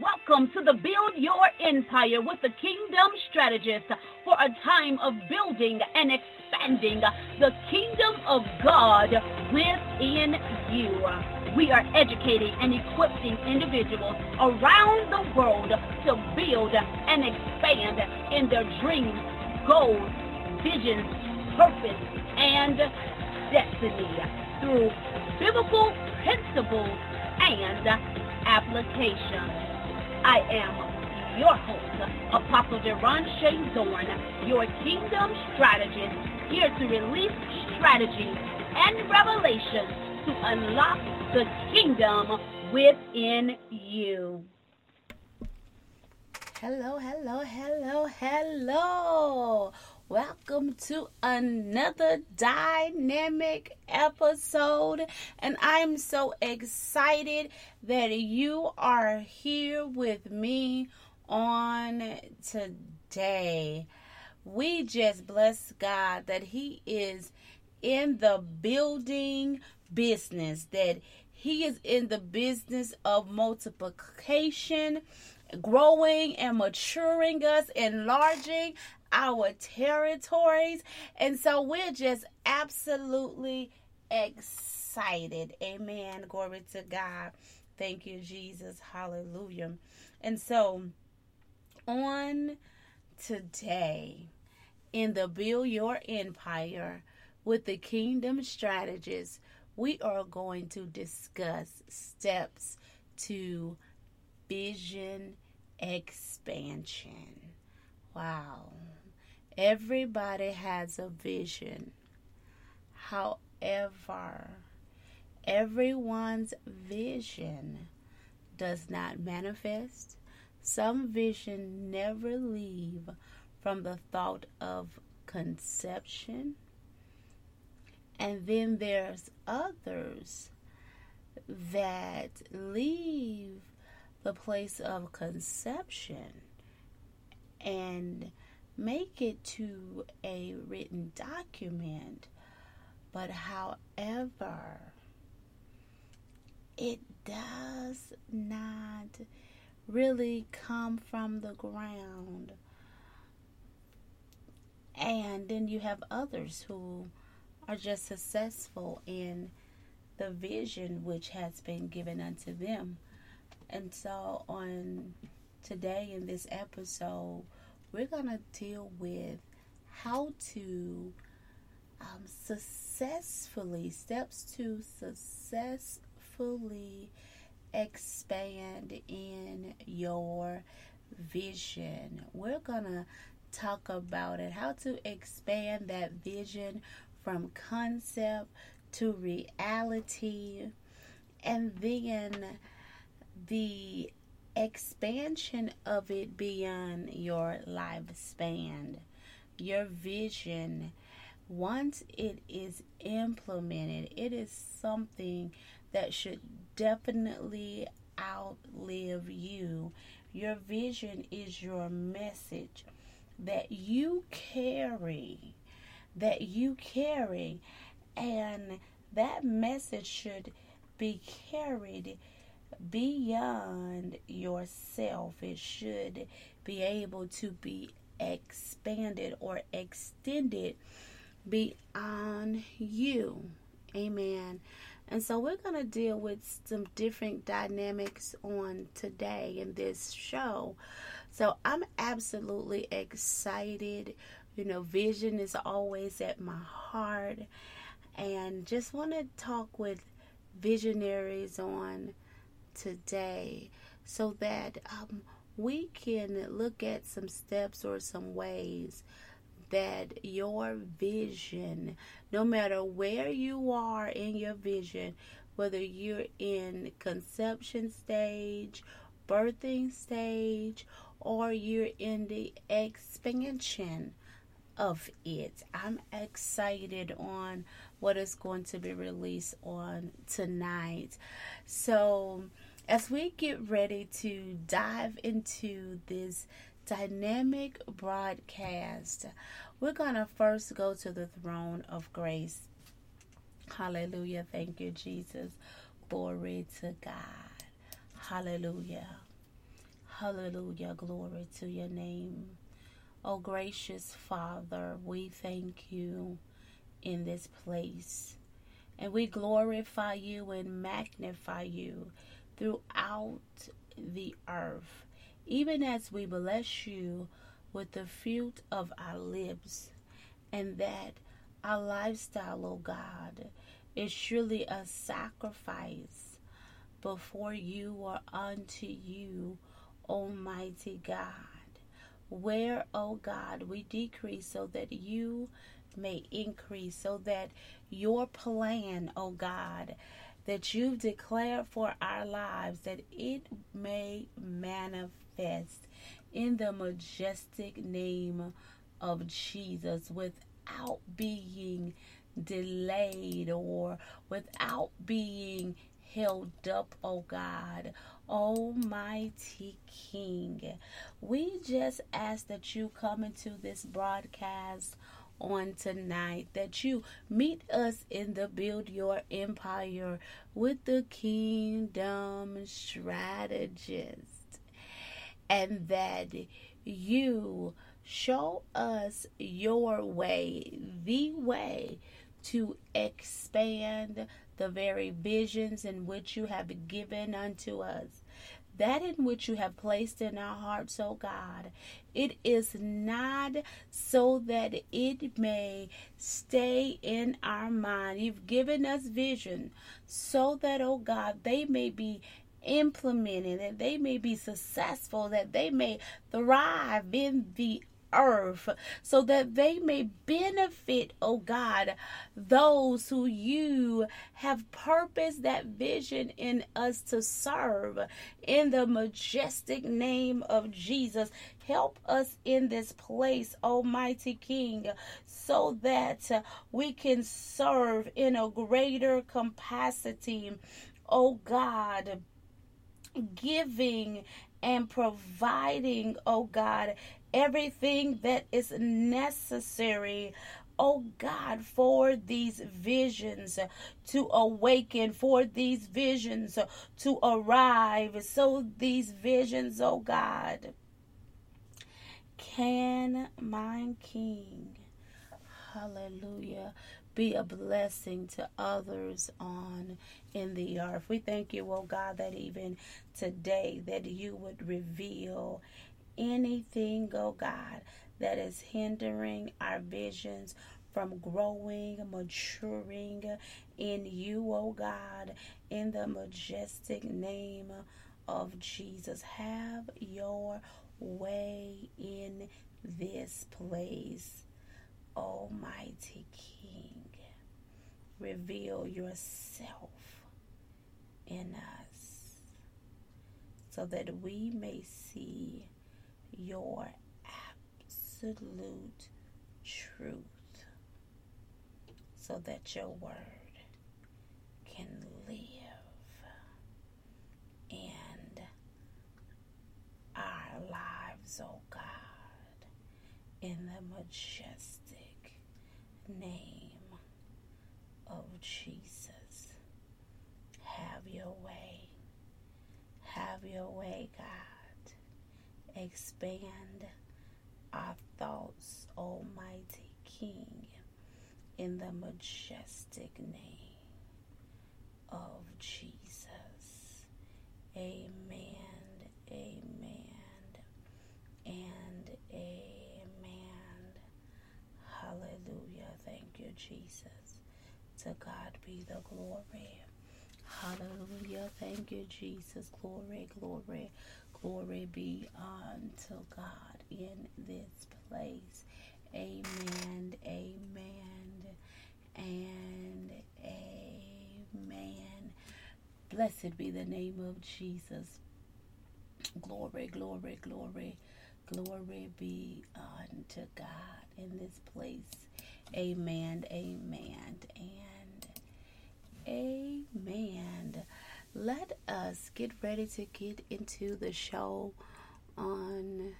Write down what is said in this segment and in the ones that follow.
Welcome to the Build Your Empire with the Kingdom Strategist for a time of building and expanding the kingdom of God within you. We are educating and equipping individuals around the world to build and expand in their dreams, goals, visions, purpose, and destiny through biblical principles and application. I am your host, Apostle Deron Shea Zorn, your kingdom strategist, here to release strategy and revelation to unlock the kingdom within you. Hello, hello, hello, hello. Welcome to another dynamic episode. And I'm so excited that you are here with me on today. We just bless God that He is in the building business, that He is in the business of multiplication growing and maturing us, enlarging our territories. And so we're just absolutely excited. Amen. Glory to God. Thank you, Jesus. Hallelujah. And so on today, in the Build Your Empire with the Kingdom Strategist, we are going to discuss steps to vision expansion. Wow. Everybody has a vision. However, everyone's vision does not manifest. Some vision never leave from the thought of conception. And then there's others that leave the place of conception and make it to a written document. But however, it does not really come from the ground. And then you have others who are just successful in the vision which has been given unto them. And so, on today in this episode, we're going to deal with how to um, successfully, steps to successfully expand in your vision. We're going to talk about it, how to expand that vision from concept to reality, and then the expansion of it beyond your lifespan. Your vision, once it is implemented, it is something that should definitely outlive you. Your vision is your message that you carry, that you carry, and that message should be carried beyond yourself. It should be able to be expanded or extended beyond you. Amen. And so we're going to deal with some different dynamics on today in this show. So I'm absolutely excited. You know, vision is always at my heart. And just want to talk with visionaries on today so that um, we can look at some steps or some ways that your vision, no matter where you are in your vision, whether you're in conception stage, birthing stage, or you're in the expansion of it. I'm excited on what is going to be released on tonight. So, as we get ready to dive into this dynamic broadcast, we're going to first go to the throne of grace. Hallelujah. Thank you, Jesus. Glory to God. Hallelujah. Hallelujah. Glory to your name. Oh, gracious Father, we thank you in this place. And we glorify you and magnify you throughout the earth, even as we bless you with the fruit of our lips, and that our lifestyle, oh God, is surely a sacrifice before you or unto you, Almighty God. Where, oh God, we decrease so that you may increase, so that your plan, oh God, that you've declared for our lives, that it may manifest in the majestic name of Jesus without being delayed or without being held up, oh God. Almighty King, we just ask that you come into this broadcast on tonight, that you meet us in the Build Your Empire with the Kingdom Strategist, and that you show us your way, the way to expand the very visions in which you have given unto us. That in which you have placed in our hearts, O God, it is not so that it may stay in our mind. You've given us vision so that, oh God, they may be implemented, that they may be successful, that they may thrive in the earth so that they may benefit, oh God, those who you have purposed that vision in us to serve in the majestic name of Jesus. Help us in this place, Almighty King, so that we can serve in a greater capacity, oh God giving and providing, oh God, everything that is necessary oh God, for these visions to awaken, for these visions to arrive. So these visions, oh God, can my King, hallelujah, be a blessing to others on in the earth. We thank you, oh God, that even today that you would reveal anything, oh God, that is hindering our visions from growing, maturing in you, oh God, in the majestic name of Jesus. Have your way in this place, Almighty King. Reveal yourself in us so that we may see your absolute truth so that your word can live in our lives, oh God, in the majestic name of Jesus. Have your way. Have your way, God expand our thoughts, Almighty King, in the majestic name of Jesus. Amen, amen, and amen. Hallelujah. Thank you, Jesus. To God be the glory. Hallelujah. Thank you, Jesus. Glory, glory, Glory be unto God in this place. Amen, amen, and amen. Blessed be the name of Jesus. Glory, glory, glory, glory be unto God in this place. Amen, amen, and amen let us get ready to get into the show on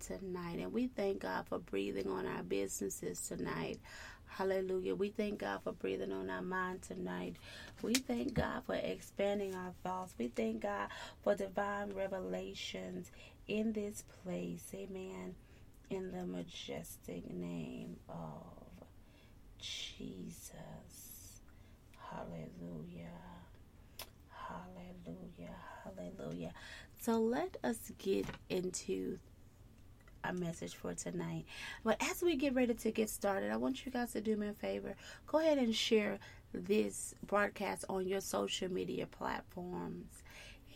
tonight. And we thank God for breathing on our businesses tonight. Hallelujah. We thank God for breathing on our mind tonight. We thank God for expanding our thoughts. We thank God for divine revelations in this place. Amen. In the majestic name of Jesus. Hallelujah. Hallelujah. So let us get into a message for tonight. But as we get ready to get started, I want you guys to do me a favor. Go ahead and share this broadcast on your social media platforms.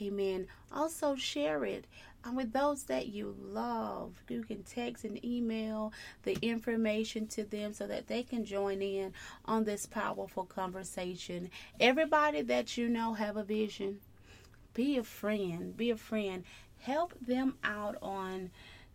Amen. Also, share it um, with those that you love. You can text and email the information to them so that they can join in on this powerful conversation. Everybody that you know have a vision. Be a friend. Be a friend. Help them out on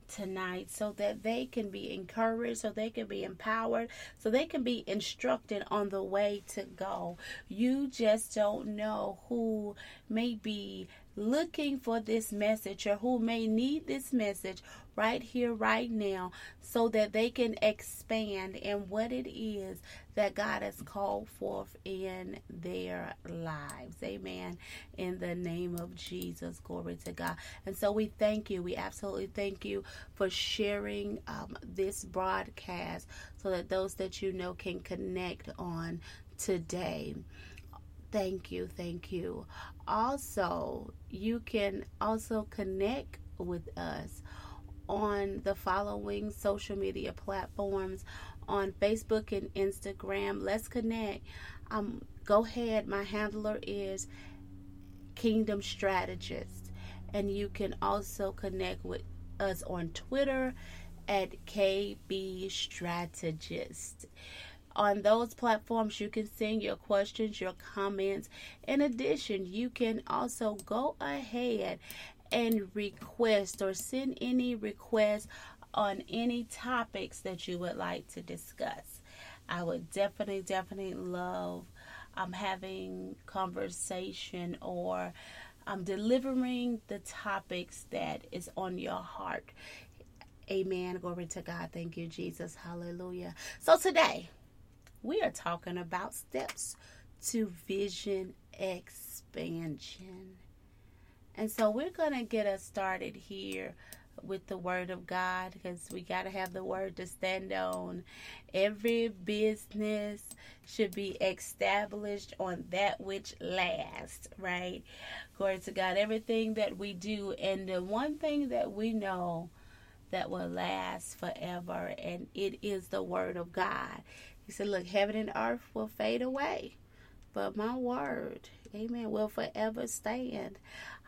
tonight so that they can be encouraged, so they can be empowered, so they can be instructed on the way to go. You just don't know who may be looking for this message or who may need this message right here, right now, so that they can expand in what it is that God has called forth in their lives. Amen. In the name of Jesus. Glory to God. And so we thank you. We absolutely thank you for sharing um, this broadcast so that those that you know can connect on today. Thank you, thank you. Also, you can also connect with us on the following social media platforms on Facebook and Instagram. Let's connect. Um, go ahead. My handler is Kingdom Strategist, and you can also connect with us on Twitter at KB Strategist on those platforms, you can send your questions, your comments. In addition, you can also go ahead and request or send any requests on any topics that you would like to discuss. I would definitely, definitely love um, having conversation or um, delivering the topics that is on your heart. Amen. Glory to God. Thank you, Jesus. Hallelujah. So today, we are talking about steps to vision expansion. And so we're going to get us started here with the word of God because we got to have the word to stand on. Every business should be established on that which lasts, right? Glory to God. Everything that we do, and the one thing that we know that will last forever, and it is the word of God. He said, Look, heaven and earth will fade away, but my word, amen, will forever stand.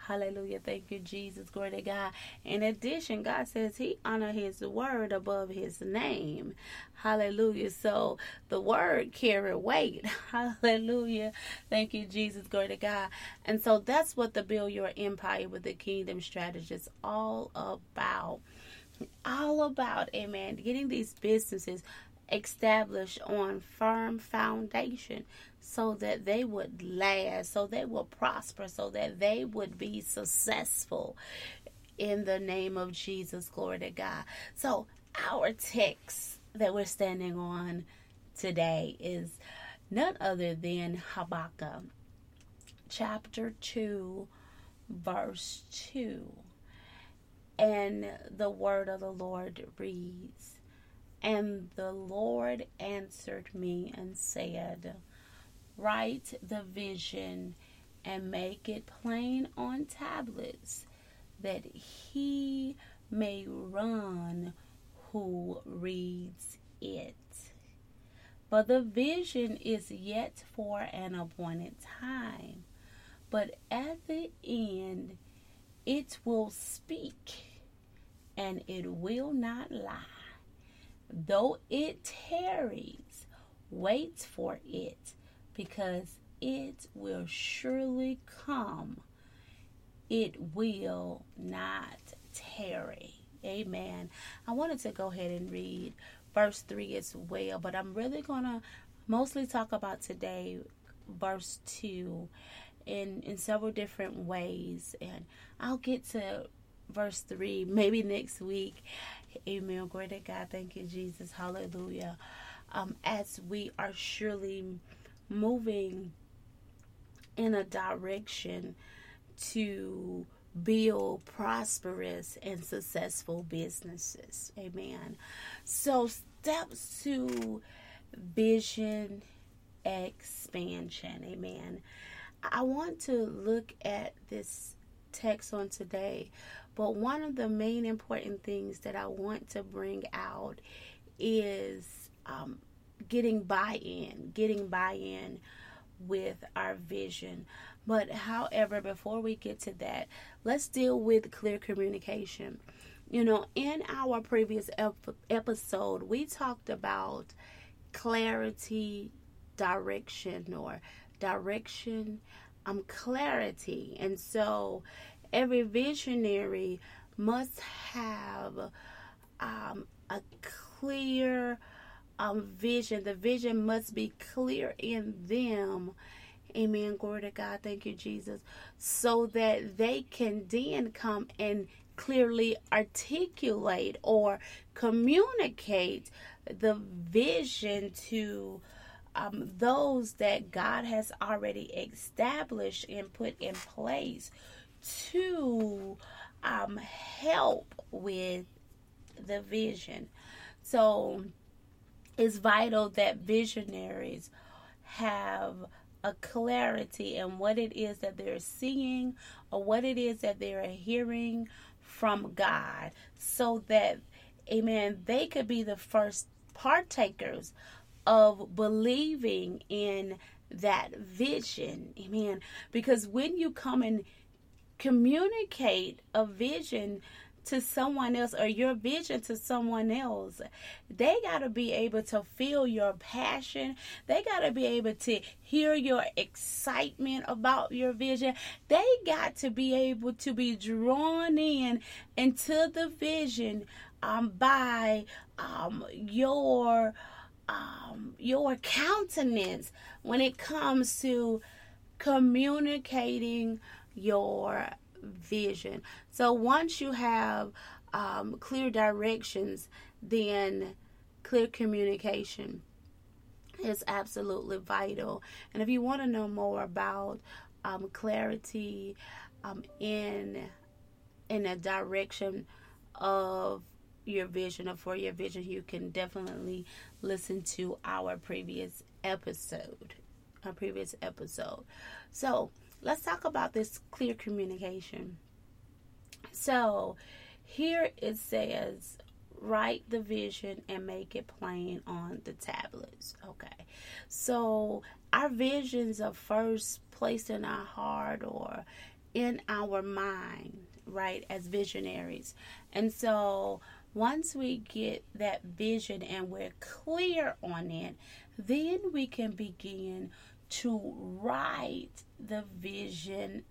Hallelujah. Thank you, Jesus. Glory to God. In addition, God says He honor His word above His name. Hallelujah. So the word carry weight. Hallelujah. Thank you, Jesus. Glory to God. And so that's what the Build Your Empire with the Kingdom Strategy is all about. All about, amen, getting these businesses established on firm foundation so that they would last, so they will prosper, so that they would be successful in the name of Jesus. Glory to God. So, our text that we're standing on today is none other than Habakkuk chapter 2, verse 2. And the word of the Lord reads, and the Lord answered me and said, Write the vision and make it plain on tablets, that he may run who reads it. But the vision is yet for an appointed time. But at the end, it will speak and it will not lie. Though it tarries, wait for it, because it will surely come. It will not tarry. Amen. I wanted to go ahead and read verse 3 as well, but I'm really going to mostly talk about today verse 2 in in several different ways and I'll get to verse 3 maybe next week Amen. Glory to God. Thank you, Jesus. Hallelujah. um, as we are surely moving in a direction to build prosperous and successful businesses. Amen. So, steps to vision expansion. Amen. I want to look at this text on today, but one of the main important things that I want to bring out is um, getting buy in, getting buy in with our vision. But, however, before we get to that, let's deal with clear communication. You know, in our previous ep- episode, we talked about clarity, direction, or direction, um, clarity. And so, every visionary must have um, a clear um, vision. The vision must be clear in them. Amen. Glory to God. Thank you, Jesus. So that they can then come and clearly articulate or communicate the vision to um, those that God has already established and put in place to um, help with the vision. So it's vital that visionaries have a clarity in what it is that they're seeing or what it is that they're hearing from God so that, amen, they could be the first partakers of believing in that vision. Amen. Because when you come and communicate a vision to someone else or your vision to someone else, they got to be able to feel your passion. They got to be able to hear your excitement about your vision. They got to be able to be drawn in into the vision um, by um, your um, your countenance when it comes to communicating your vision. So once you have um, clear directions, then clear communication is absolutely vital. And if you want to know more about um, clarity um, in in a direction of your vision or for your vision, you can definitely listen to our previous episode. Our previous episode. So let's talk about this clear communication. So here it says, write the vision and make it plain on the tablets. Okay. So our visions are first placed in our heart or in our mind, right, as visionaries. And so once we get that vision and we're clear on it, then we can begin to write the vision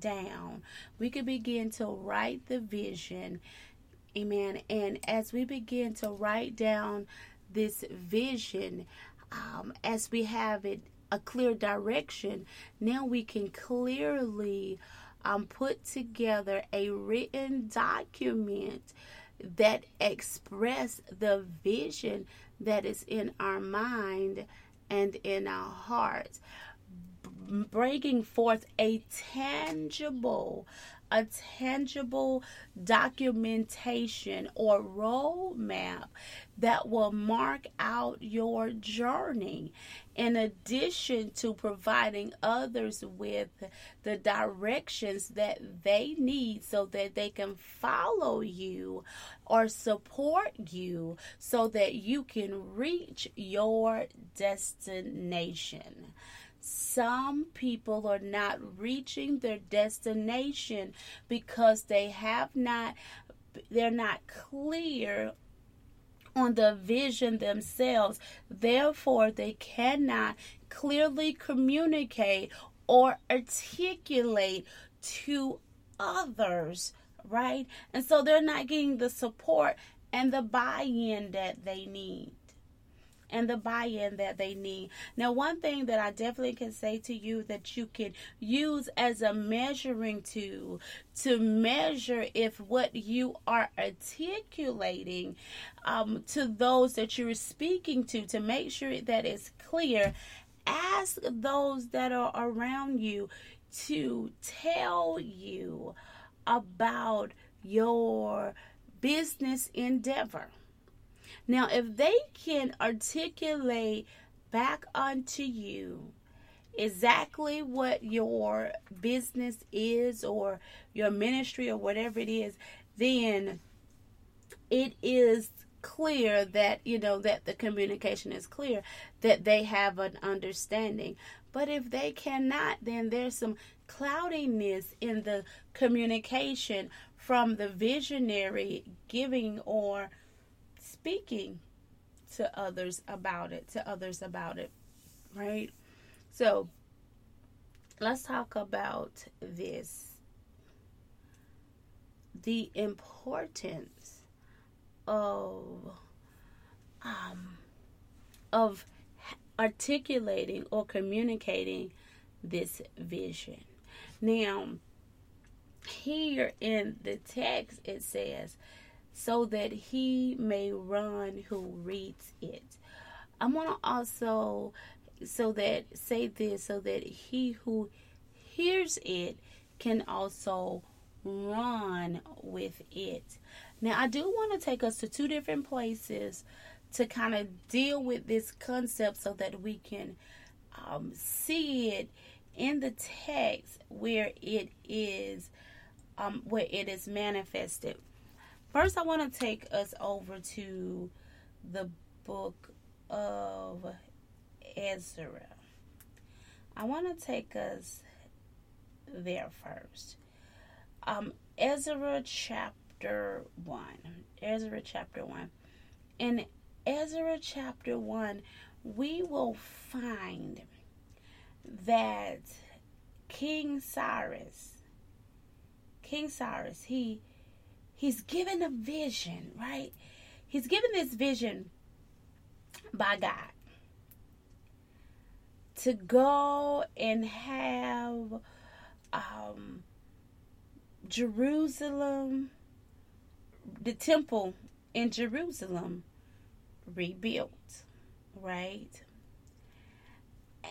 down. We could begin to write the vision. Amen. And as we begin to write down this vision, um, as we have it a clear direction, now we can clearly um, put together a written document that express the vision that is in our mind and in our hearts bringing forth a tangible a tangible documentation or roadmap that will mark out your journey. In addition to providing others with the directions that they need so that they can follow you or support you so that you can reach your destination some people are not reaching their destination because they have not they're not clear on the vision themselves. Therefore they cannot clearly communicate or articulate to others right? And so they're not getting the support and the buy-in that they need and the buy-in that they need. Now, one thing that I definitely can say to you that you can use as a measuring tool to measure if what you are articulating um, to those that you're speaking to to make sure that it's clear. Ask those that are around you to tell you about your business endeavor. Now, if they can articulate back onto you exactly what your business is or your ministry or whatever it is, then it is clear that you know that the communication is clear that they have an understanding. But if they cannot then there's some cloudiness in the communication from the visionary giving or speaking to others about it, to others about it, right? So let's talk about this the importance of um, of articulating or communicating this vision. Now, here in the text, it says, so that he may run who reads it. I want to also so that say this so that he who hears it can also run with it. Now, I do want to take us to two different places to kind of deal with this concept so that we can um, see it in the text where it is um, where it is manifested. First, I want to take us over to the book of Ezra. I want to take us there first. Um, Ezra chapter 1. Ezra chapter 1. In Ezra chapter 1, we will find that King Cyrus, King Cyrus, he He's given a vision, right? He's given this vision by God to go and have um, Jerusalem, the temple in Jerusalem rebuilt, right?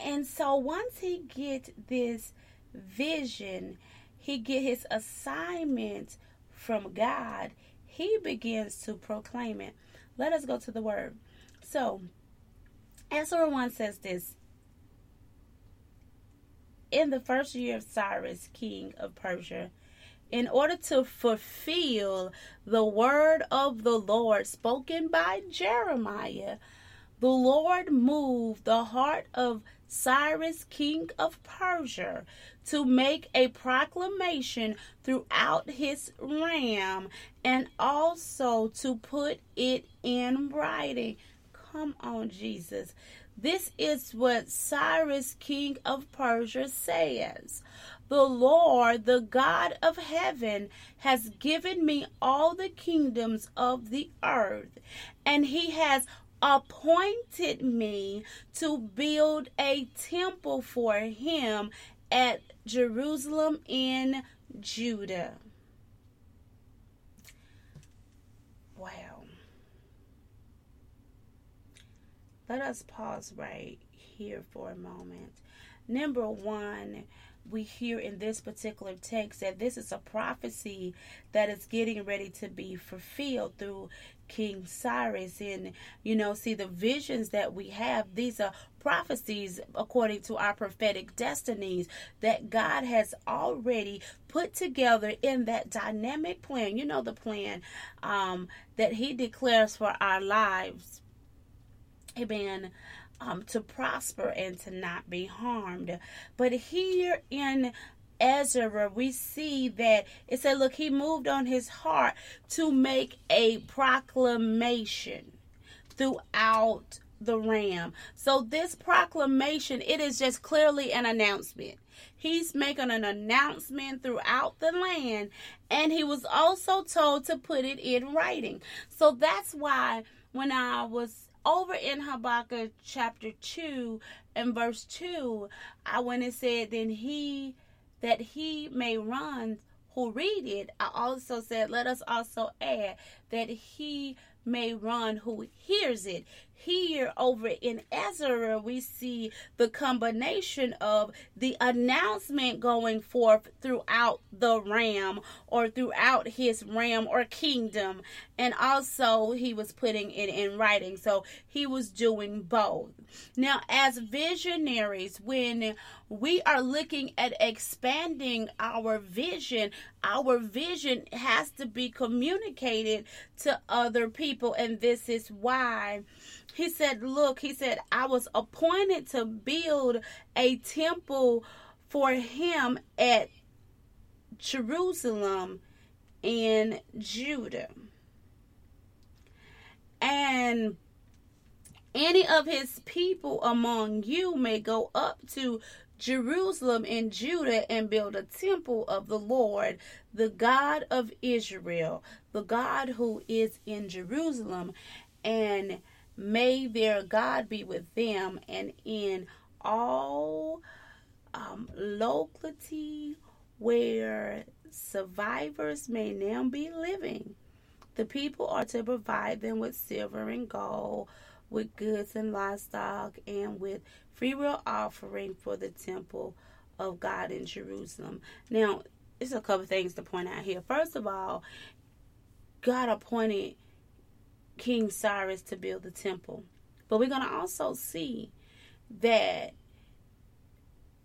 And so once he get this vision, he get his assignment from God, he begins to proclaim it. Let us go to the word. So, Ezra 1 says this In the first year of Cyrus, king of Persia, in order to fulfill the word of the Lord spoken by Jeremiah, the Lord moved the heart of Cyrus, king of Persia, to make a proclamation throughout his realm and also to put it in writing. Come on, Jesus. This is what Cyrus, king of Persia, says. The Lord, the God of heaven, has given me all the kingdoms of the earth, and he has appointed me to build a temple for him at Jerusalem in Judah. Wow. Let us pause right here for a moment. Number one, we hear in this particular text that this is a prophecy that is getting ready to be fulfilled through King Cyrus. And, you know, see the visions that we have, these are prophecies according to our prophetic destinies that God has already put together in that dynamic plan. You know, the plan um, that He declares for our lives. Amen um, to prosper and to not be harmed. But here in Ezra, we see that it said, look, he moved on his heart to make a proclamation throughout the ram. So this proclamation, it is just clearly an announcement. He's making an announcement throughout the land, and he was also told to put it in writing. So that's why when I was over in Habakkuk chapter 2 and verse 2, I went and said, Then he that he may run who read it, I also said, Let us also add that he may run who hears it. Here over in Ezra, we see the combination of the announcement going forth throughout the ram or throughout his ram or kingdom. And also, he was putting it in writing. So he was doing both. Now, as visionaries, when we are looking at expanding our vision, our vision has to be communicated to other people. And this is why he said, Look, he said, I was appointed to build a temple for him at Jerusalem in Judah. And any of his people among you may go up to Jerusalem and Judah and build a temple of the Lord, the God of Israel, the God who is in Jerusalem. And may their God be with them and in all um, locality where survivors may now be living. The people are to provide them with silver and gold, with goods and livestock, and with free will offering for the temple of God in Jerusalem. Now, there's a couple things to point out here. First of all, God appointed King Cyrus to build the temple. But we're going to also see that,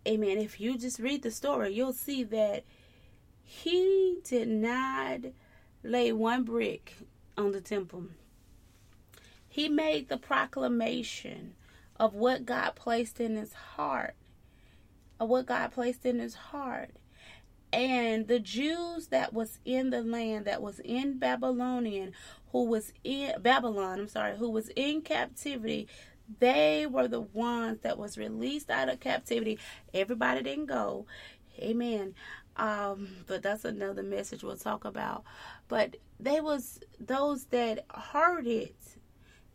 amen, if you just read the story, you'll see that he did not lay one brick on the temple. He made the proclamation of what God placed in his heart, of what God placed in his heart. And the Jews that was in the land, that was in Babylonian, who was in Babylon, I'm sorry, who was in captivity, they were the ones that was released out of captivity. Everybody didn't go. Amen. Um, but that's another message we'll talk about. But they was those that heard it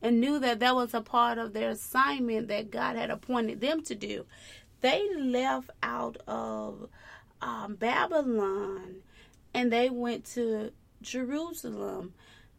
and knew that that was a part of their assignment that God had appointed them to do. They left out of um, Babylon and they went to Jerusalem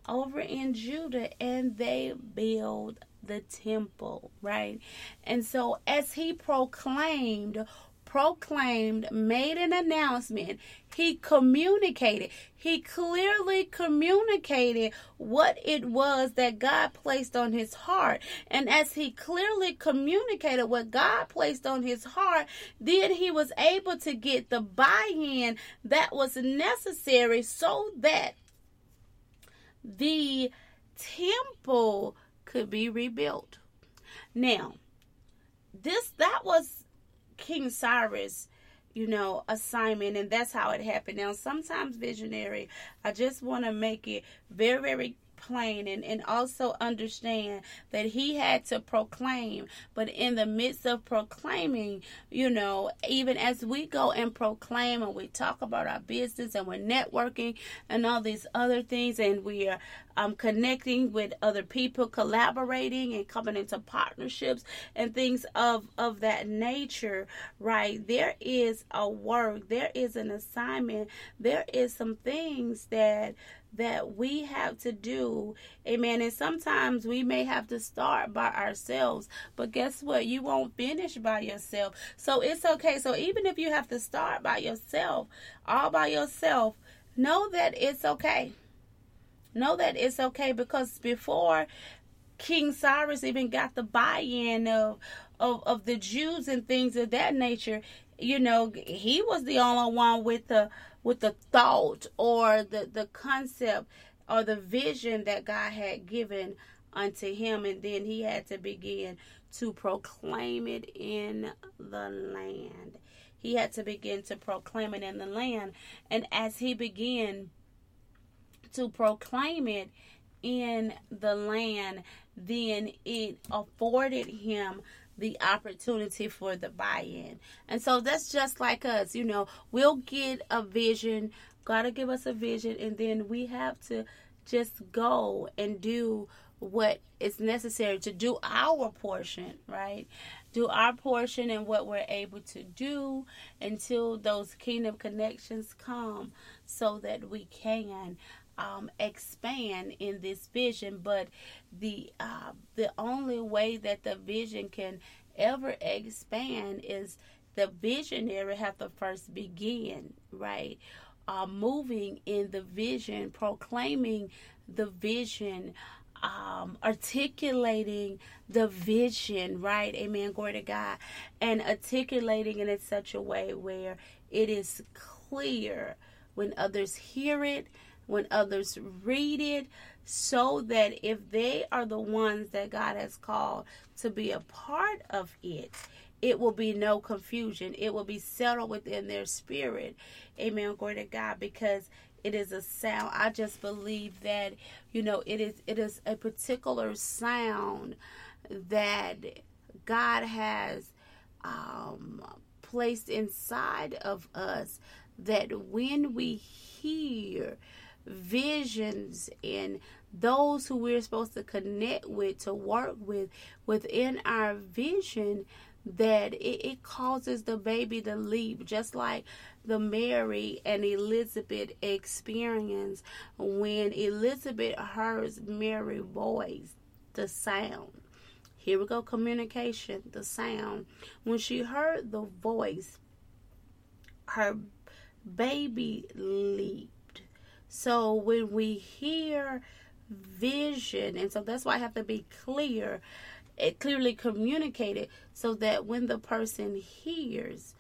over in Judah and they build the temple, right? And so as he proclaimed proclaimed, made an announcement, he communicated. He clearly communicated what it was that God placed on his heart. And as he clearly communicated what God placed on his heart, then he was able to get the buy in that was necessary so that the temple could be rebuilt. Now, this that was King Cyrus, you know, assignment, and that's how it happened. Now, sometimes visionary, I just want to make it very, very and, and also understand that he had to proclaim. But in the midst of proclaiming, you know, even as we go and proclaim and we talk about our business and we're networking and all these other things, and we are um, connecting with other people, collaborating and coming into partnerships and things of, of that nature, right? There is a work, there is an assignment, there is some things that that we have to do. Amen. And sometimes we may have to start by ourselves, but guess what? You won't finish by yourself. So it's okay. So even if you have to start by yourself, all by yourself, know that it's okay. Know that it's okay because before King Cyrus even got the buy-in of, of of the Jews and things of that nature, you know, he was the only one with the with the thought or the, the concept or the vision that God had given unto him. And then he had to begin to proclaim it in the land. He had to begin to proclaim it in the land. And as he began to proclaim it in the land, then it afforded him the opportunity for the buy-in. And so that's just like us, you know, we'll get a vision, God will give us a vision and then we have to just go and do what is necessary to do our portion, right? Do our portion and what we're able to do until those kingdom connections come so that we can um, expand in this vision. But the uh, the only way that the vision can ever expand is the visionary have to first begin, right? Uh, moving in the vision, proclaiming the vision, um, articulating the vision, right? Amen. Glory to God. And articulating it in such a way where it is clear when others hear it, when others read it, so that if they are the ones that God has called to be a part of it, it will be no confusion. It will be settled within their spirit. Amen. Glory to God. Because it is a sound i just believe that you know it is it is a particular sound that god has um, placed inside of us that when we hear visions and those who we're supposed to connect with to work with within our vision that it, it causes the baby to leap just like the Mary and Elizabeth experience when Elizabeth heard Mary's voice, the sound. Here we go, communication, the sound. When she heard the voice, her baby leaped. So when we hear vision, and so that's why I have to be clear, it clearly communicated so that when the person hears,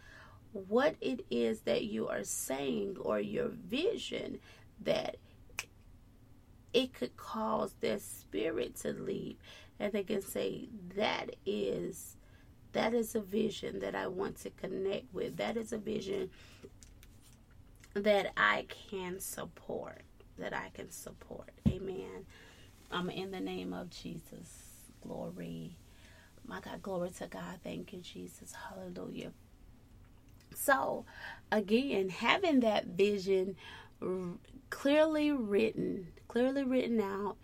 what it is that you are saying or your vision that it could cause their spirit to leap and they can say that is that is a vision that I want to connect with. That is a vision that I can support that I can support. Amen. Um in the name of Jesus glory. My God glory to God. Thank you Jesus. Hallelujah. So, again, having that vision clearly written, clearly written out,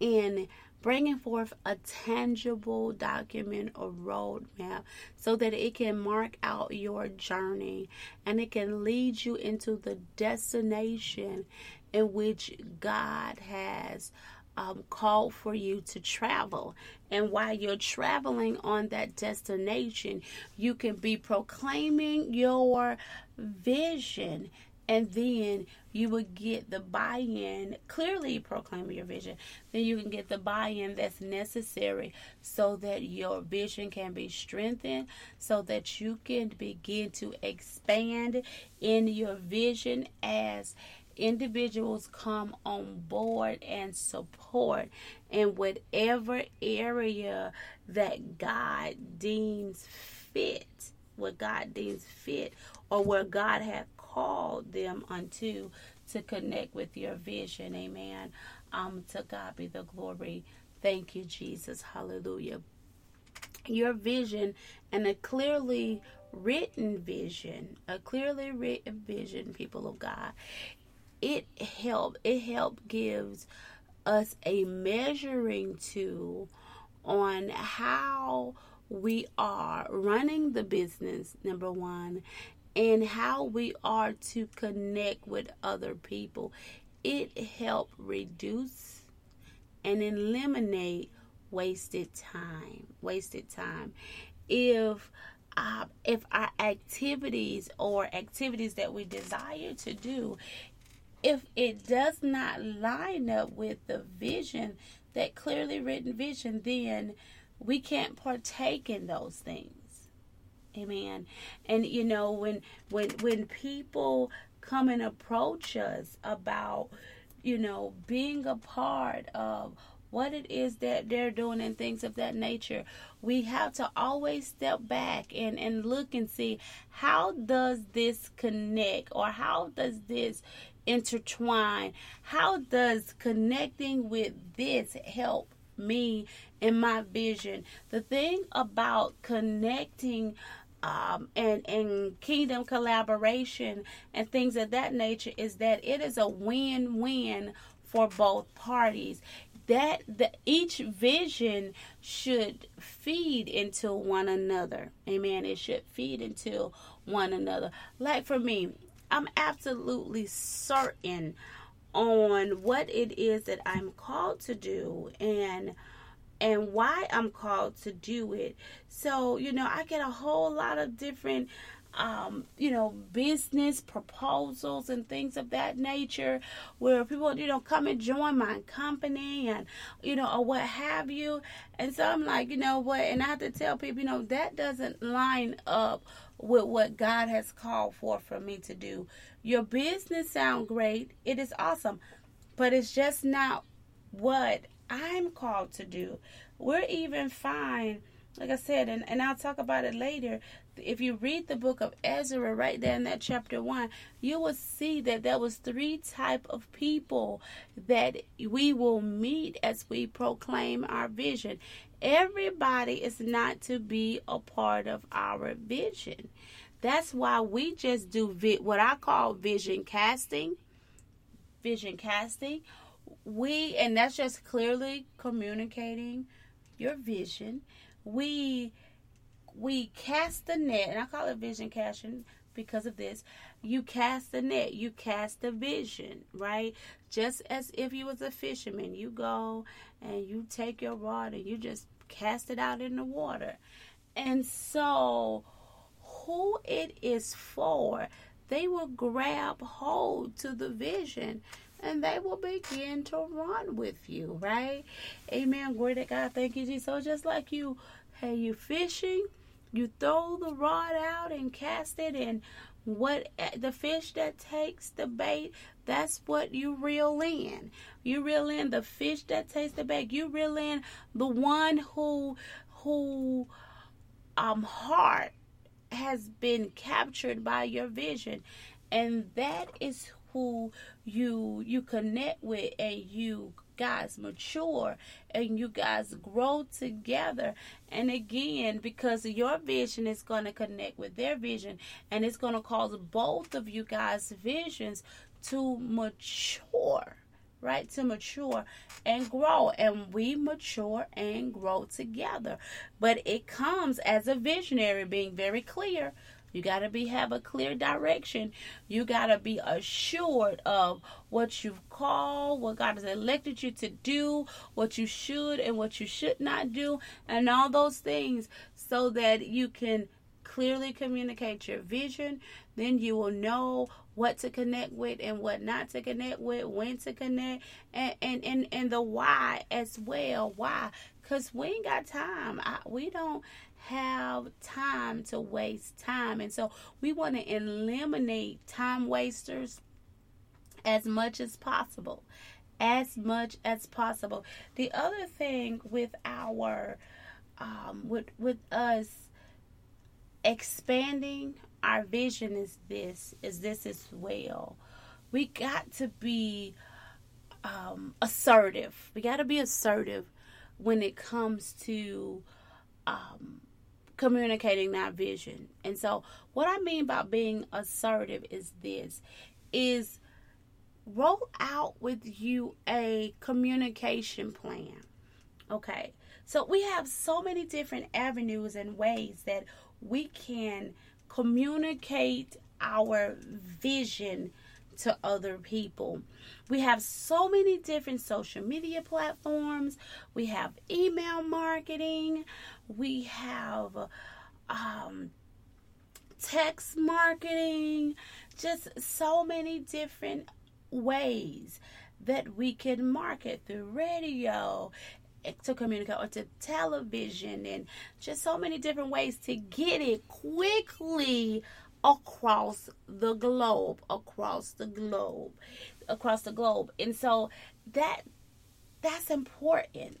and bringing forth a tangible document or roadmap so that it can mark out your journey and it can lead you into the destination in which God has um, call for you to travel. And while you're traveling on that destination, you can be proclaiming your vision. And then you would get the buy in, clearly proclaiming your vision. Then you can get the buy in that's necessary so that your vision can be strengthened, so that you can begin to expand in your vision as individuals come on board and support in whatever area that God deems fit, what God deems fit, or where God has called them unto to connect with your vision. Amen. Um, to God be the glory. Thank you, Jesus. Hallelujah. Your vision and a clearly written vision, a clearly written vision, people of God, it help it help gives us a measuring tool on how we are running the business number one and how we are to connect with other people it help reduce and eliminate wasted time wasted time if uh, if our activities or activities that we desire to do if it does not line up with the vision, that clearly written vision, then we can't partake in those things. Amen. And you know, when when when people come and approach us about, you know, being a part of what it is that they're doing and things of that nature we have to always step back and and look and see how does this connect or how does this intertwine. How does connecting with this help me in my vision? The thing about connecting um, and and kingdom collaboration and things of that nature is that it is a win-win for both parties. that the each vision should feed into one another. Amen. It should feed into one another. Like for me i'm absolutely certain on what it is that i'm called to do and and why i'm called to do it so you know i get a whole lot of different um, you know, business proposals and things of that nature where people, you know, come and join my company and, you know, or what have you. And so I'm like, you know what? And I have to tell people, you know, that doesn't line up with what God has called for for me to do. Your business sound great. It is awesome. But it's just not what I'm called to do. We're even fine like I said, and, and I'll talk about it later. If you read the book of Ezra right there in that chapter one, you will see that there was three type of people that we will meet as we proclaim our vision. Everybody is not to be a part of our vision. That's why we just do vi- what I call vision casting. Vision casting. We and that's just clearly communicating your vision we we cast the net, and I call it vision casting because of this. You cast the net, you cast the vision, right? Just as if you was a fisherman, you go and you take your rod and you just cast it out in the water. And so who it is for, they will grab hold to the vision and they will begin to run with you, right? Amen. Glory to God. Thank you, Jesus. So just like you, hey, you fishing, you throw the rod out and cast it, and what the fish that takes the bait, that's what you reel in. You reel in the fish that takes the bait. You reel in the one who who um heart has been captured by your vision and that is who you you connect with and you guys mature and you guys grow together. And again because your vision is going to connect with their vision and it's going to cause both of you guys visions to mature right? To mature and grow. And we mature and grow together. But it comes as a visionary being very clear you got to be have a clear direction. You got to be assured of what you've called, what God has elected you to do, what you should and what you should not do, and all those things so that you can clearly communicate your vision. Then you will know what to connect with and what not to connect with, when to connect, and and and, and the why as well. Why? Because we ain't got time. I, we don't have time to waste time. And so we want to eliminate time wasters as much as possible. As much as possible. The other thing with our um, with with us expanding our vision is this is this as well. We got to be um, assertive. We got to be assertive when it comes to um, communicating that vision. And so what I mean by being assertive is this is roll out with you a communication plan. Okay. So we have so many different avenues and ways that we can communicate our vision to other people. We have so many different social media platforms. We have email marketing. We have um, text marketing. Just so many different ways that we can market through radio to communicate or to television and just so many different ways to get it quickly across the globe, across the globe, across the globe. And so that that's important.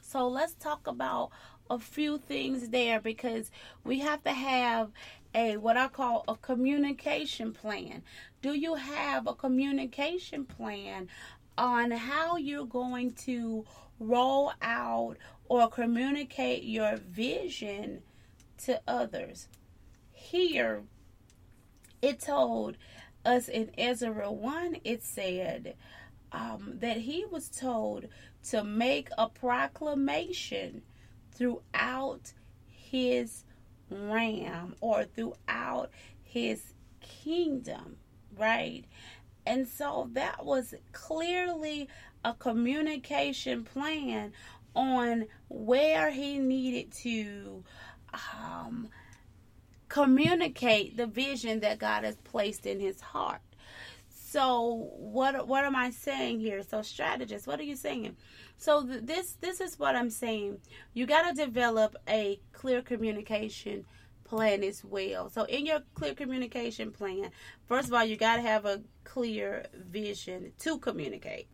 So let's talk about a few things there because we have to have a what I call a communication plan. Do you have a communication plan on how you're going to roll out or communicate your vision to others? Here it told us in Ezra 1, it said, um, that he was told to make a proclamation throughout his realm or throughout his kingdom, right? And so that was clearly a communication plan on where he needed to um, communicate the vision that God has placed in his heart. So what what am I saying here? So strategist, what are you saying? So th- this this is what I'm saying. You got to develop a clear communication plan as well. So in your clear communication plan, first of all, you got to have a clear vision to communicate.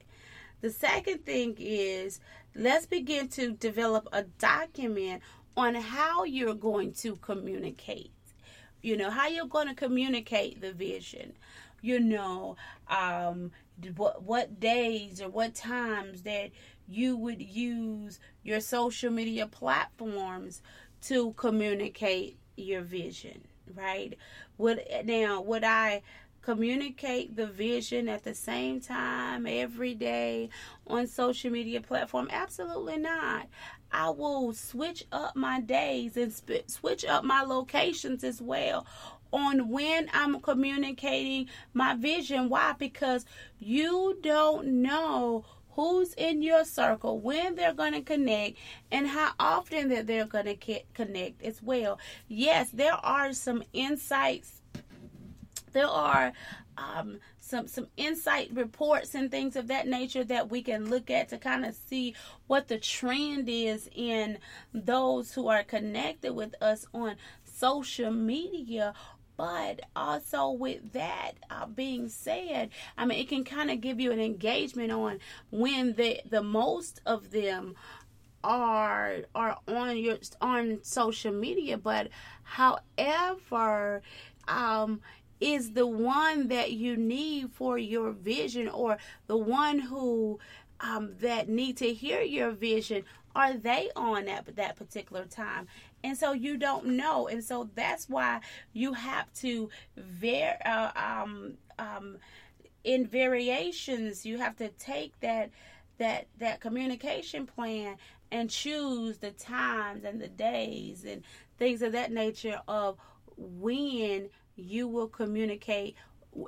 The second thing is let's begin to develop a document on how you're going to communicate. You know, how you're going to communicate the vision you know, um, what what days or what times that you would use your social media platforms to communicate your vision, right? Would now would I communicate the vision at the same time every day on social media platform? Absolutely not. I will switch up my days and sp- switch up my locations as well on when I'm communicating my vision. Why? Because you don't know who's in your circle, when they're going to connect, and how often that they're going to connect as well. Yes, there are some insights. There are um, some some insight reports and things of that nature that we can look at to kind of see what the trend is in those who are connected with us on social media but also with that uh, being said, I mean, it can kind of give you an engagement on when the the most of them are are on your on social media. But however, um, is the one that you need for your vision or the one who um, that need to hear your vision are they on at that particular time? And so you don't know. And so that's why you have to ver uh, um um in variations you have to take that that that communication plan and choose the times and the days and things of that nature of when you will communicate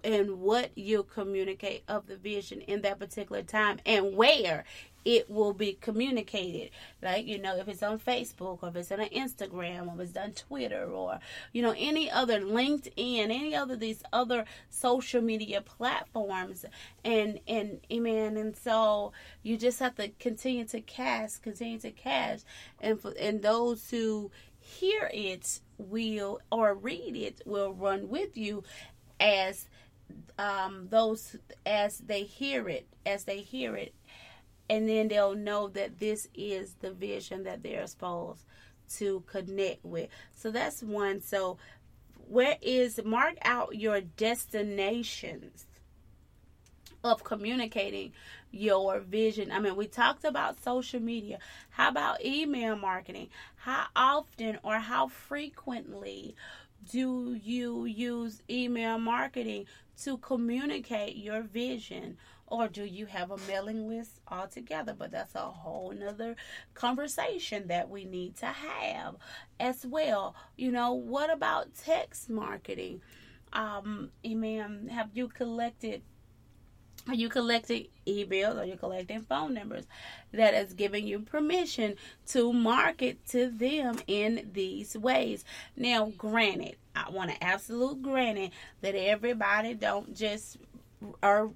and what you'll communicate of the vision in that particular time and where it will be communicated. Like, you know, if it's on Facebook or if it's on Instagram or if it's on Twitter or, you know, any other LinkedIn, any other these other social media platforms. And, and, amen. And so you just have to continue to cast, continue to cast. And, for, and those who hear it will or read it will run with you as um, those as they hear it as they hear it and then they'll know that this is the vision that they're supposed to connect with. So that's one. So where is mark out your destinations of communicating your vision. I mean, we talked about social media. How about email marketing? How often or how frequently do you use email marketing to communicate your vision or do you have a mailing list altogether? But that's a whole nother conversation that we need to have as well. You know, what about text marketing? Um, amen. Have you collected are you collecting emails? Are you collecting phone numbers that is giving you permission to market to them in these ways? Now, granted, I want to absolute granted that everybody don't just are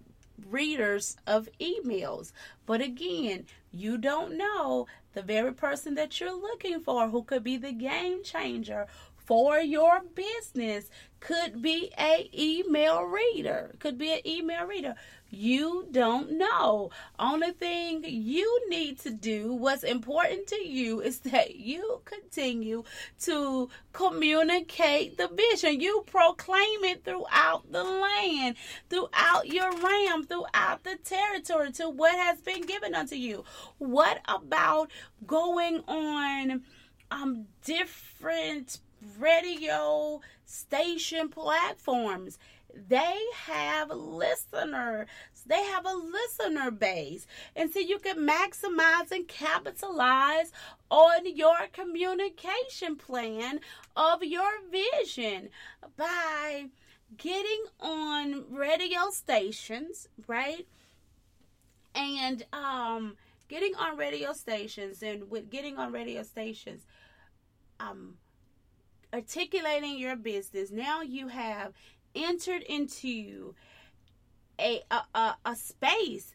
readers of emails. But again, you don't know the very person that you're looking for who could be the game changer for your business could be a email reader could be an email reader you don't know. Only thing you need to do, what's important to you, is that you continue to communicate the vision. You proclaim it throughout the land, throughout your realm, throughout the territory, to what has been given unto you. What about going on um different radio station platforms? they have listeners. They have a listener base. And so you can maximize and capitalize on your communication plan of your vision by getting on radio stations, right? And um getting on radio stations and with getting on radio stations um articulating your business. Now you have entered into a a, a, a space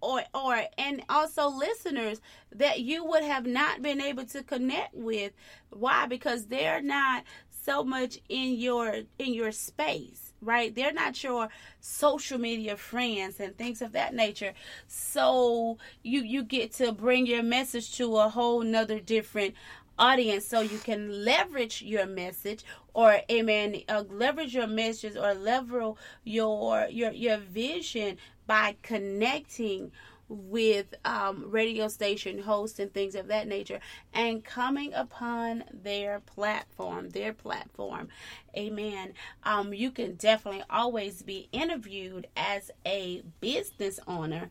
or or and also listeners that you would have not been able to connect with. Why? Because they're not so much in your in your space right? They're not your social media friends and things of that nature. So you you get to bring your message to a whole nother different audience so you can leverage your message or amen uh, leverage your messages or level your your your vision by connecting with um, radio station hosts and things of that nature and coming upon their platform their platform. Amen. Um, you can definitely always be interviewed as a business owner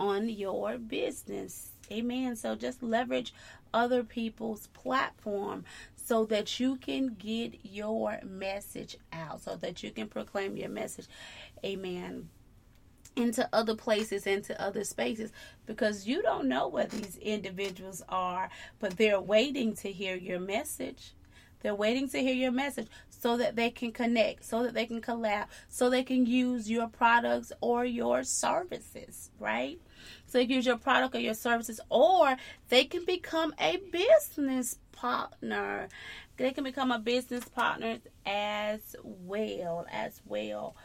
on your business. Amen. So just leverage other people's platform so that you can get your message out, so that you can proclaim your message. Amen. Into other places, into other spaces, because you don't know where these individuals are, but they're waiting to hear your message. They're waiting to hear your message so that they can connect, so that they can collab, so they can use your products or your services, right? Can use your product or your services, or they can become a business partner. They can become a business partner as well, as well.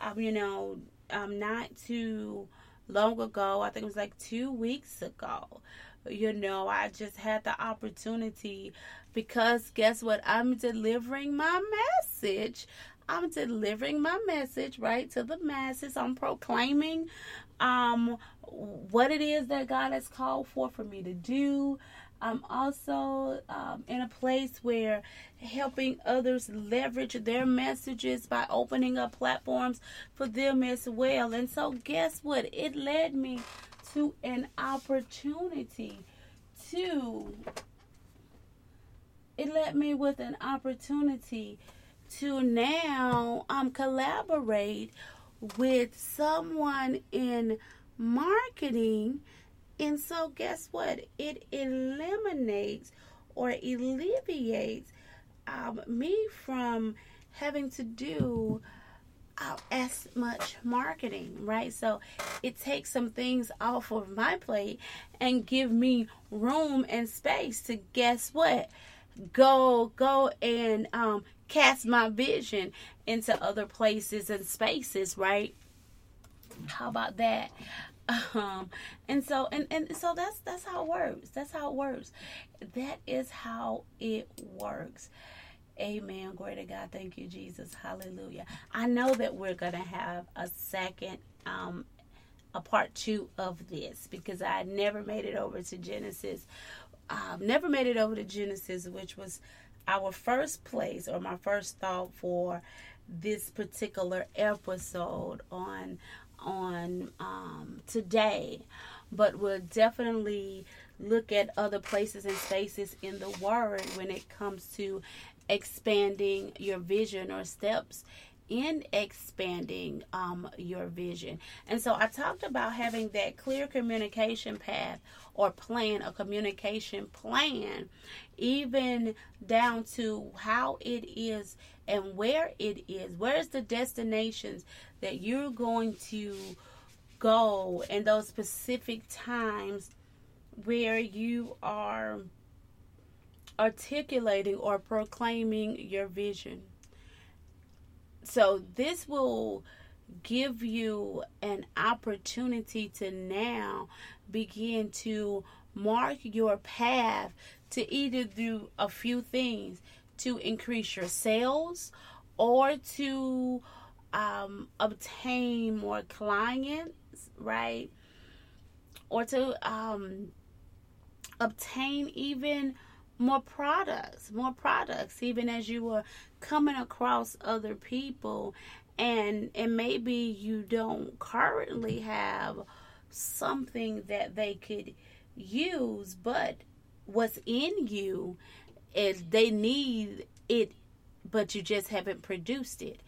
Um, you know, um, not too long ago, I think it was like two weeks ago. You know, I just had the opportunity because guess what? I'm delivering my message. I'm delivering my message right to the masses. I'm proclaiming um what it is that God has called for for me to do. I'm also um, in a place where helping others leverage their messages by opening up platforms for them as well. And so, guess what? It led me to an opportunity to, it led me with an opportunity to now um, collaborate with someone in marketing. And so, guess what? It eliminates or alleviates um, me from having to do uh, as much marketing, right? So it takes some things off of my plate and give me room and space to guess what? Go, go and um, cast my vision into other places and spaces, right? How about that? Um, and so and, and so that's that's how it works. That's how it works. That is how it works. Amen. Glory to God. Thank you, Jesus. Hallelujah. I know that we're gonna have a second um a part two of this because I never made it over to Genesis. Um, never made it over to Genesis, which was our first place or my first thought for this particular episode on on um, today but we'll definitely look at other places and spaces in the word when it comes to expanding your vision or steps in expanding um, your vision. And so I talked about having that clear communication path or plan, a communication plan, even down to how it is and where it is. Where's the destinations that you're going to go and those specific times where you are articulating or proclaiming your vision so this will give you an opportunity to now begin to mark your path to either do a few things to increase your sales or to um, obtain more clients, right? Or to um, obtain even more products, more products, even as you were coming across other people and and maybe you don't currently have something that they could use, but what's in you is they need it, but you just haven't produced it.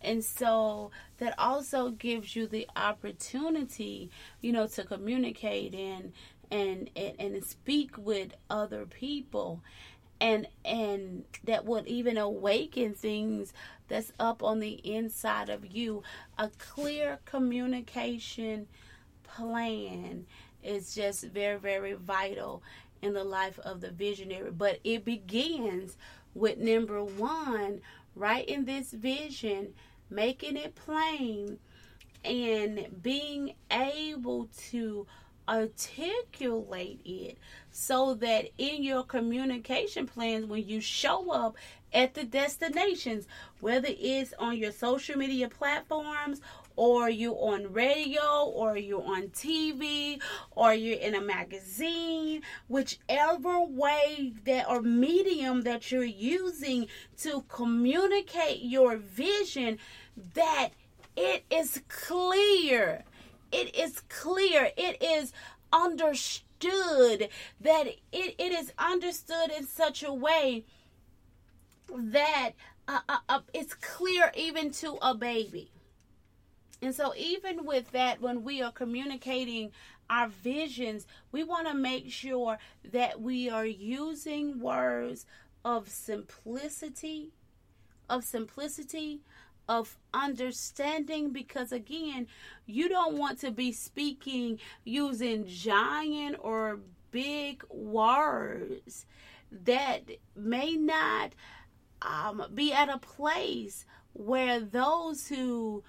And so that also gives you the opportunity, you know, to communicate and and and, and speak with other people. And and that would even awaken things that's up on the inside of you. A clear communication plan is just very very vital in the life of the visionary. But it begins with number 1 right in this vision making it plain and being able to articulate it so that in your communication plans when you show up at the destinations whether it's on your social media platforms or you're on radio or you're on TV or you're in a magazine. Whichever way that or medium that you're using to communicate your vision that it is clear. It is clear, it is understood, that it, it is understood in such a way that uh, uh, uh, it's clear even to a baby. And so, even with that, when we are communicating our visions, we want to make sure that we are using words of simplicity, of simplicity, of understanding because again you don't want to be speaking using giant or big words that may not um, be at a place where those who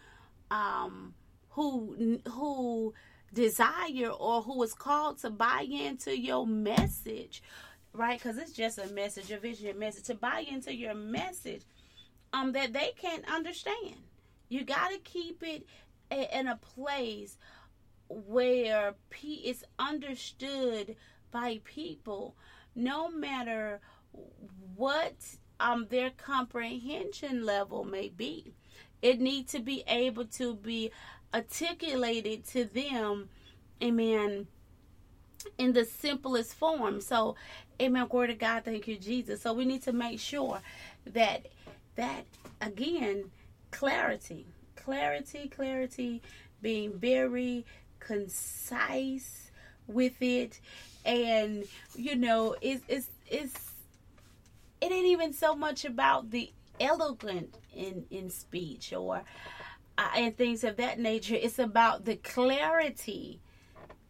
um, who who desire or who is called to buy into your message right because it's just a message a vision a message to buy into your message um that they can't understand. You got to keep it in a place where P is understood by people, no matter what um their comprehension level may be. It needs to be able to be articulated to them, amen, in the simplest form. So, amen, glory to God, thank you, Jesus. So we need to make sure that that again, clarity, clarity, clarity, being very concise with it, and you know, it's it's it's it ain't even so much about the eloquent in in speech or uh, and things of that nature. It's about the clarity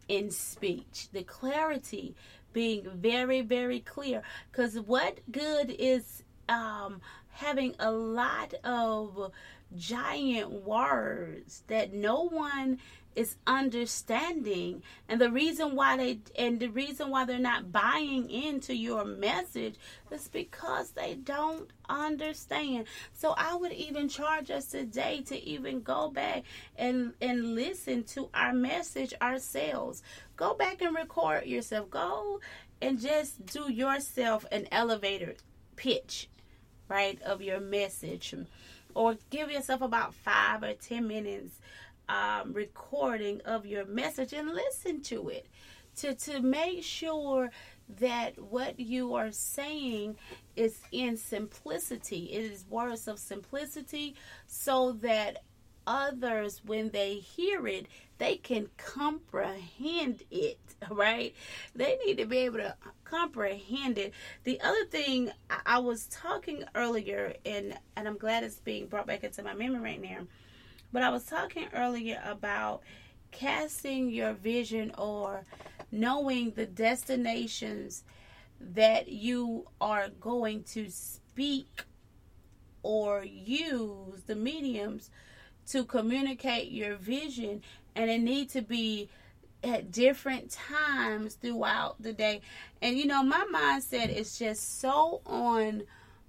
in speech, the clarity being very very clear. Because what good is um having a lot of giant words that no one is understanding. And the reason why they and the reason why they're not buying into your message is because they don't understand. So i would even charge us today to even go back and and listen to our message ourselves. Go back and record yourself. Go and just do yourself an elevator pitch right, of your message. Or give yourself about five or ten minutes um, recording of your message and listen to it to, to make sure that what you are saying is in simplicity. It is words of simplicity so that others, when they hear it, they can comprehend it, right? They need to be able to comprehend it. The other thing I was talking earlier, and, and I'm glad it's being brought back into my memory right now, but I was talking earlier about casting your vision or knowing the destinations that you are going to speak or use the mediums to communicate your vision and it need to be at different times throughout the day. And you know, my mindset is just so on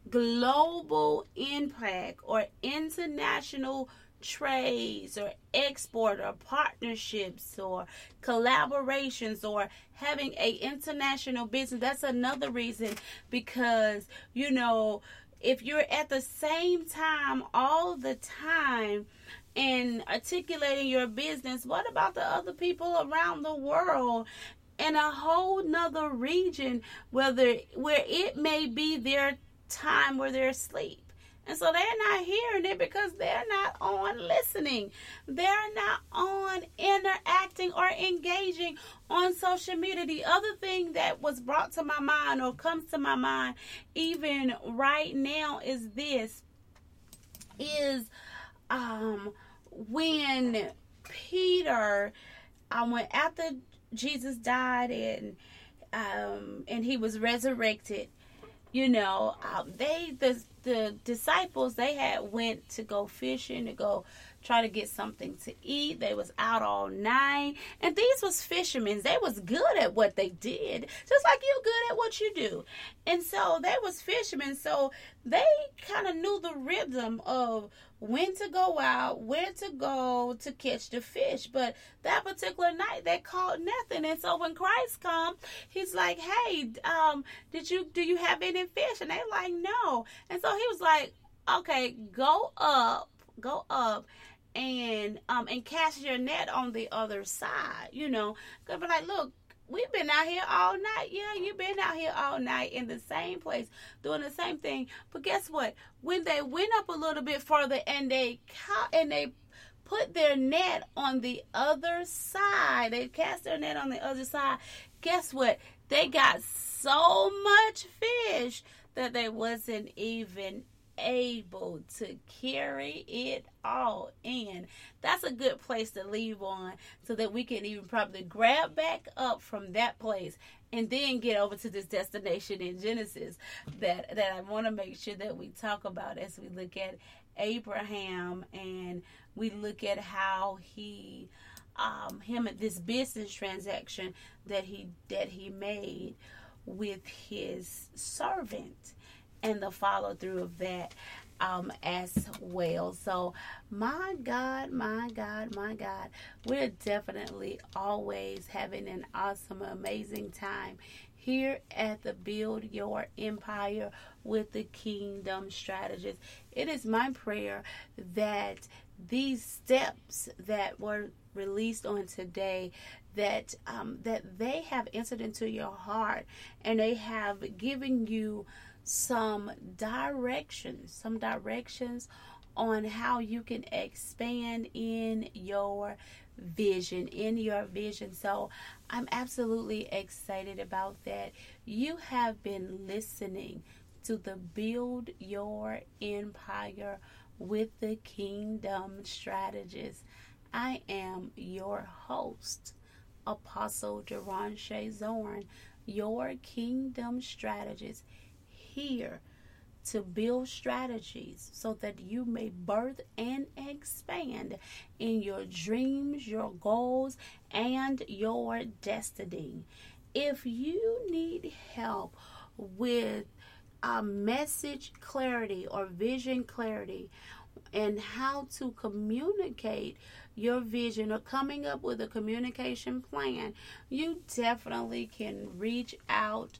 global impact or international trades or export or partnerships or collaborations or having a international business that's another reason because you know if you're at the same time all the time and articulating your business, what about the other people around the world in a whole nother region whether where it may be their time where they're asleep? And so they're not hearing it because they're not on listening. They're not on interacting or engaging on social media. The other thing that was brought to my mind or comes to my mind even right now is this is um when Peter um went after Jesus died and um and he was resurrected you know um, they the the disciples they had went to go fishing to go try to get something to eat they was out all night and these was fishermen they was good at what they did just like you good at what you do and so they was fishermen so they kind of knew the rhythm of when to go out, where to go to catch the fish. But that particular night they caught nothing. And so when Christ come, he's like, Hey, um, did you do you have any fish? And they like, No. And so he was like, Okay, go up, go up and um and cast your net on the other side, you know. Cause be like, look, we've been out here all night. Yeah, you've been out here all night in the same place doing the same thing. But guess what? When they went up a little bit further and they caught and they put their net on the other side, they cast their net on the other side. Guess what? They got so much fish that they wasn't even able to carry it all in. That's a good place to leave on so that we can even probably grab back up from that place and then get over to this destination in Genesis that that I want to make sure that we talk about as we look at Abraham and we look at how he um him at this business transaction that he that he made with his servant and the follow through of that um, as well. So, my God, my God, my God, we're definitely always having an awesome, amazing time here at the Build Your Empire with the Kingdom Strategist. It is my prayer that these steps that were released on today that um, that they have entered into your heart and they have given you some directions, some directions on how you can expand in your vision, in your vision. So I'm absolutely excited about that. You have been listening to the Build Your Empire with the Kingdom Strategist. I am your host, Apostle Deron Zorn, your Kingdom Strategist here to build strategies so that you may birth and expand in your dreams, your goals, and your destiny. If you need help with a message clarity or vision clarity and how to communicate your vision or coming up with a communication plan, you definitely can reach out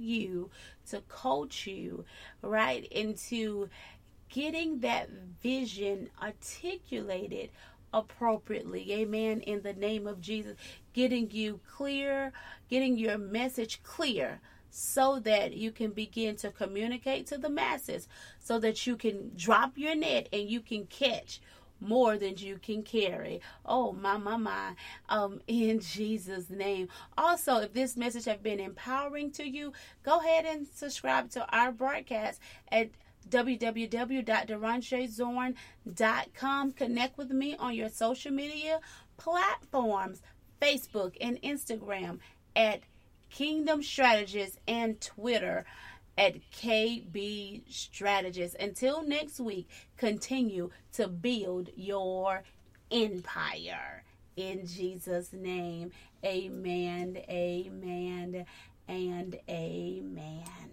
you, to coach you, right, into getting that vision articulated appropriately. Amen. In the name of Jesus, getting you clear, getting your message clear so that you can begin to communicate to the masses, so that you can drop your net and you can catch more than you can carry. Oh my my my. Um in Jesus name. Also, if this message have been empowering to you, go ahead and subscribe to our broadcast at www.derandrezorn.com. Connect with me on your social media platforms, Facebook and Instagram at Kingdom Strategist and Twitter at KB Strategist. Until next week, continue to build your empire. In Jesus' name, amen, amen, and amen.